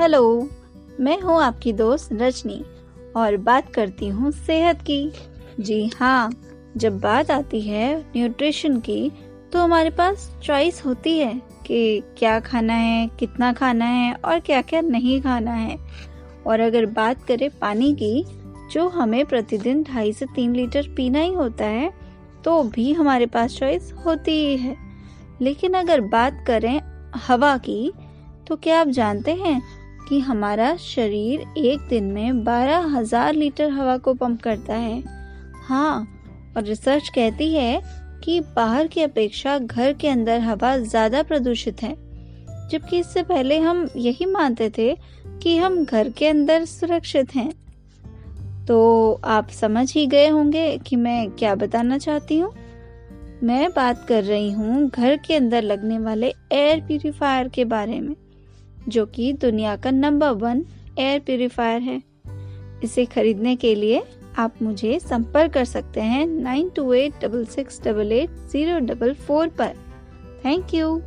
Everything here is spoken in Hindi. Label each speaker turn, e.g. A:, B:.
A: हेलो, मैं हूँ आपकी दोस्त रजनी और बात करती हूँ सेहत की। जी हाँ जब बात आती है न्यूट्रिशन की तो हमारे पास चॉइस होती है कि क्या खाना है, कितना खाना है और क्या क्या नहीं खाना है। और अगर बात करें पानी की, जो हमें प्रतिदिन ढाई से तीन लीटर पीना ही होता है तो भी हमारे पास चॉइस होती ही है। लेकिन अगर बात करें हवा की तो क्या आप जानते हैं कि हमारा शरीर एक दिन में बारह हज़ार लीटर हवा को पंप करता है। हाँ और रिसर्च कहती है कि बाहर की अपेक्षा घर के अंदर हवा ज़्यादा प्रदूषित है। जबकि इससे पहले हम यही मानते थे कि हम घर के अंदर सुरक्षित हैं। तो आप समझ ही गए होंगे कि मैं क्या बताना चाहती हूँ। मैं बात कर रही हूँ घर के अंदर लगने वाले एयर प्यूरिफायर के बारे में। जो कि दुनिया का नंबर वन एयर प्योरीफायर है। इसे खरीदने के लिए आप मुझे संपर्क कर सकते हैं nine two eight double six double eight zero double four पर। Thank you.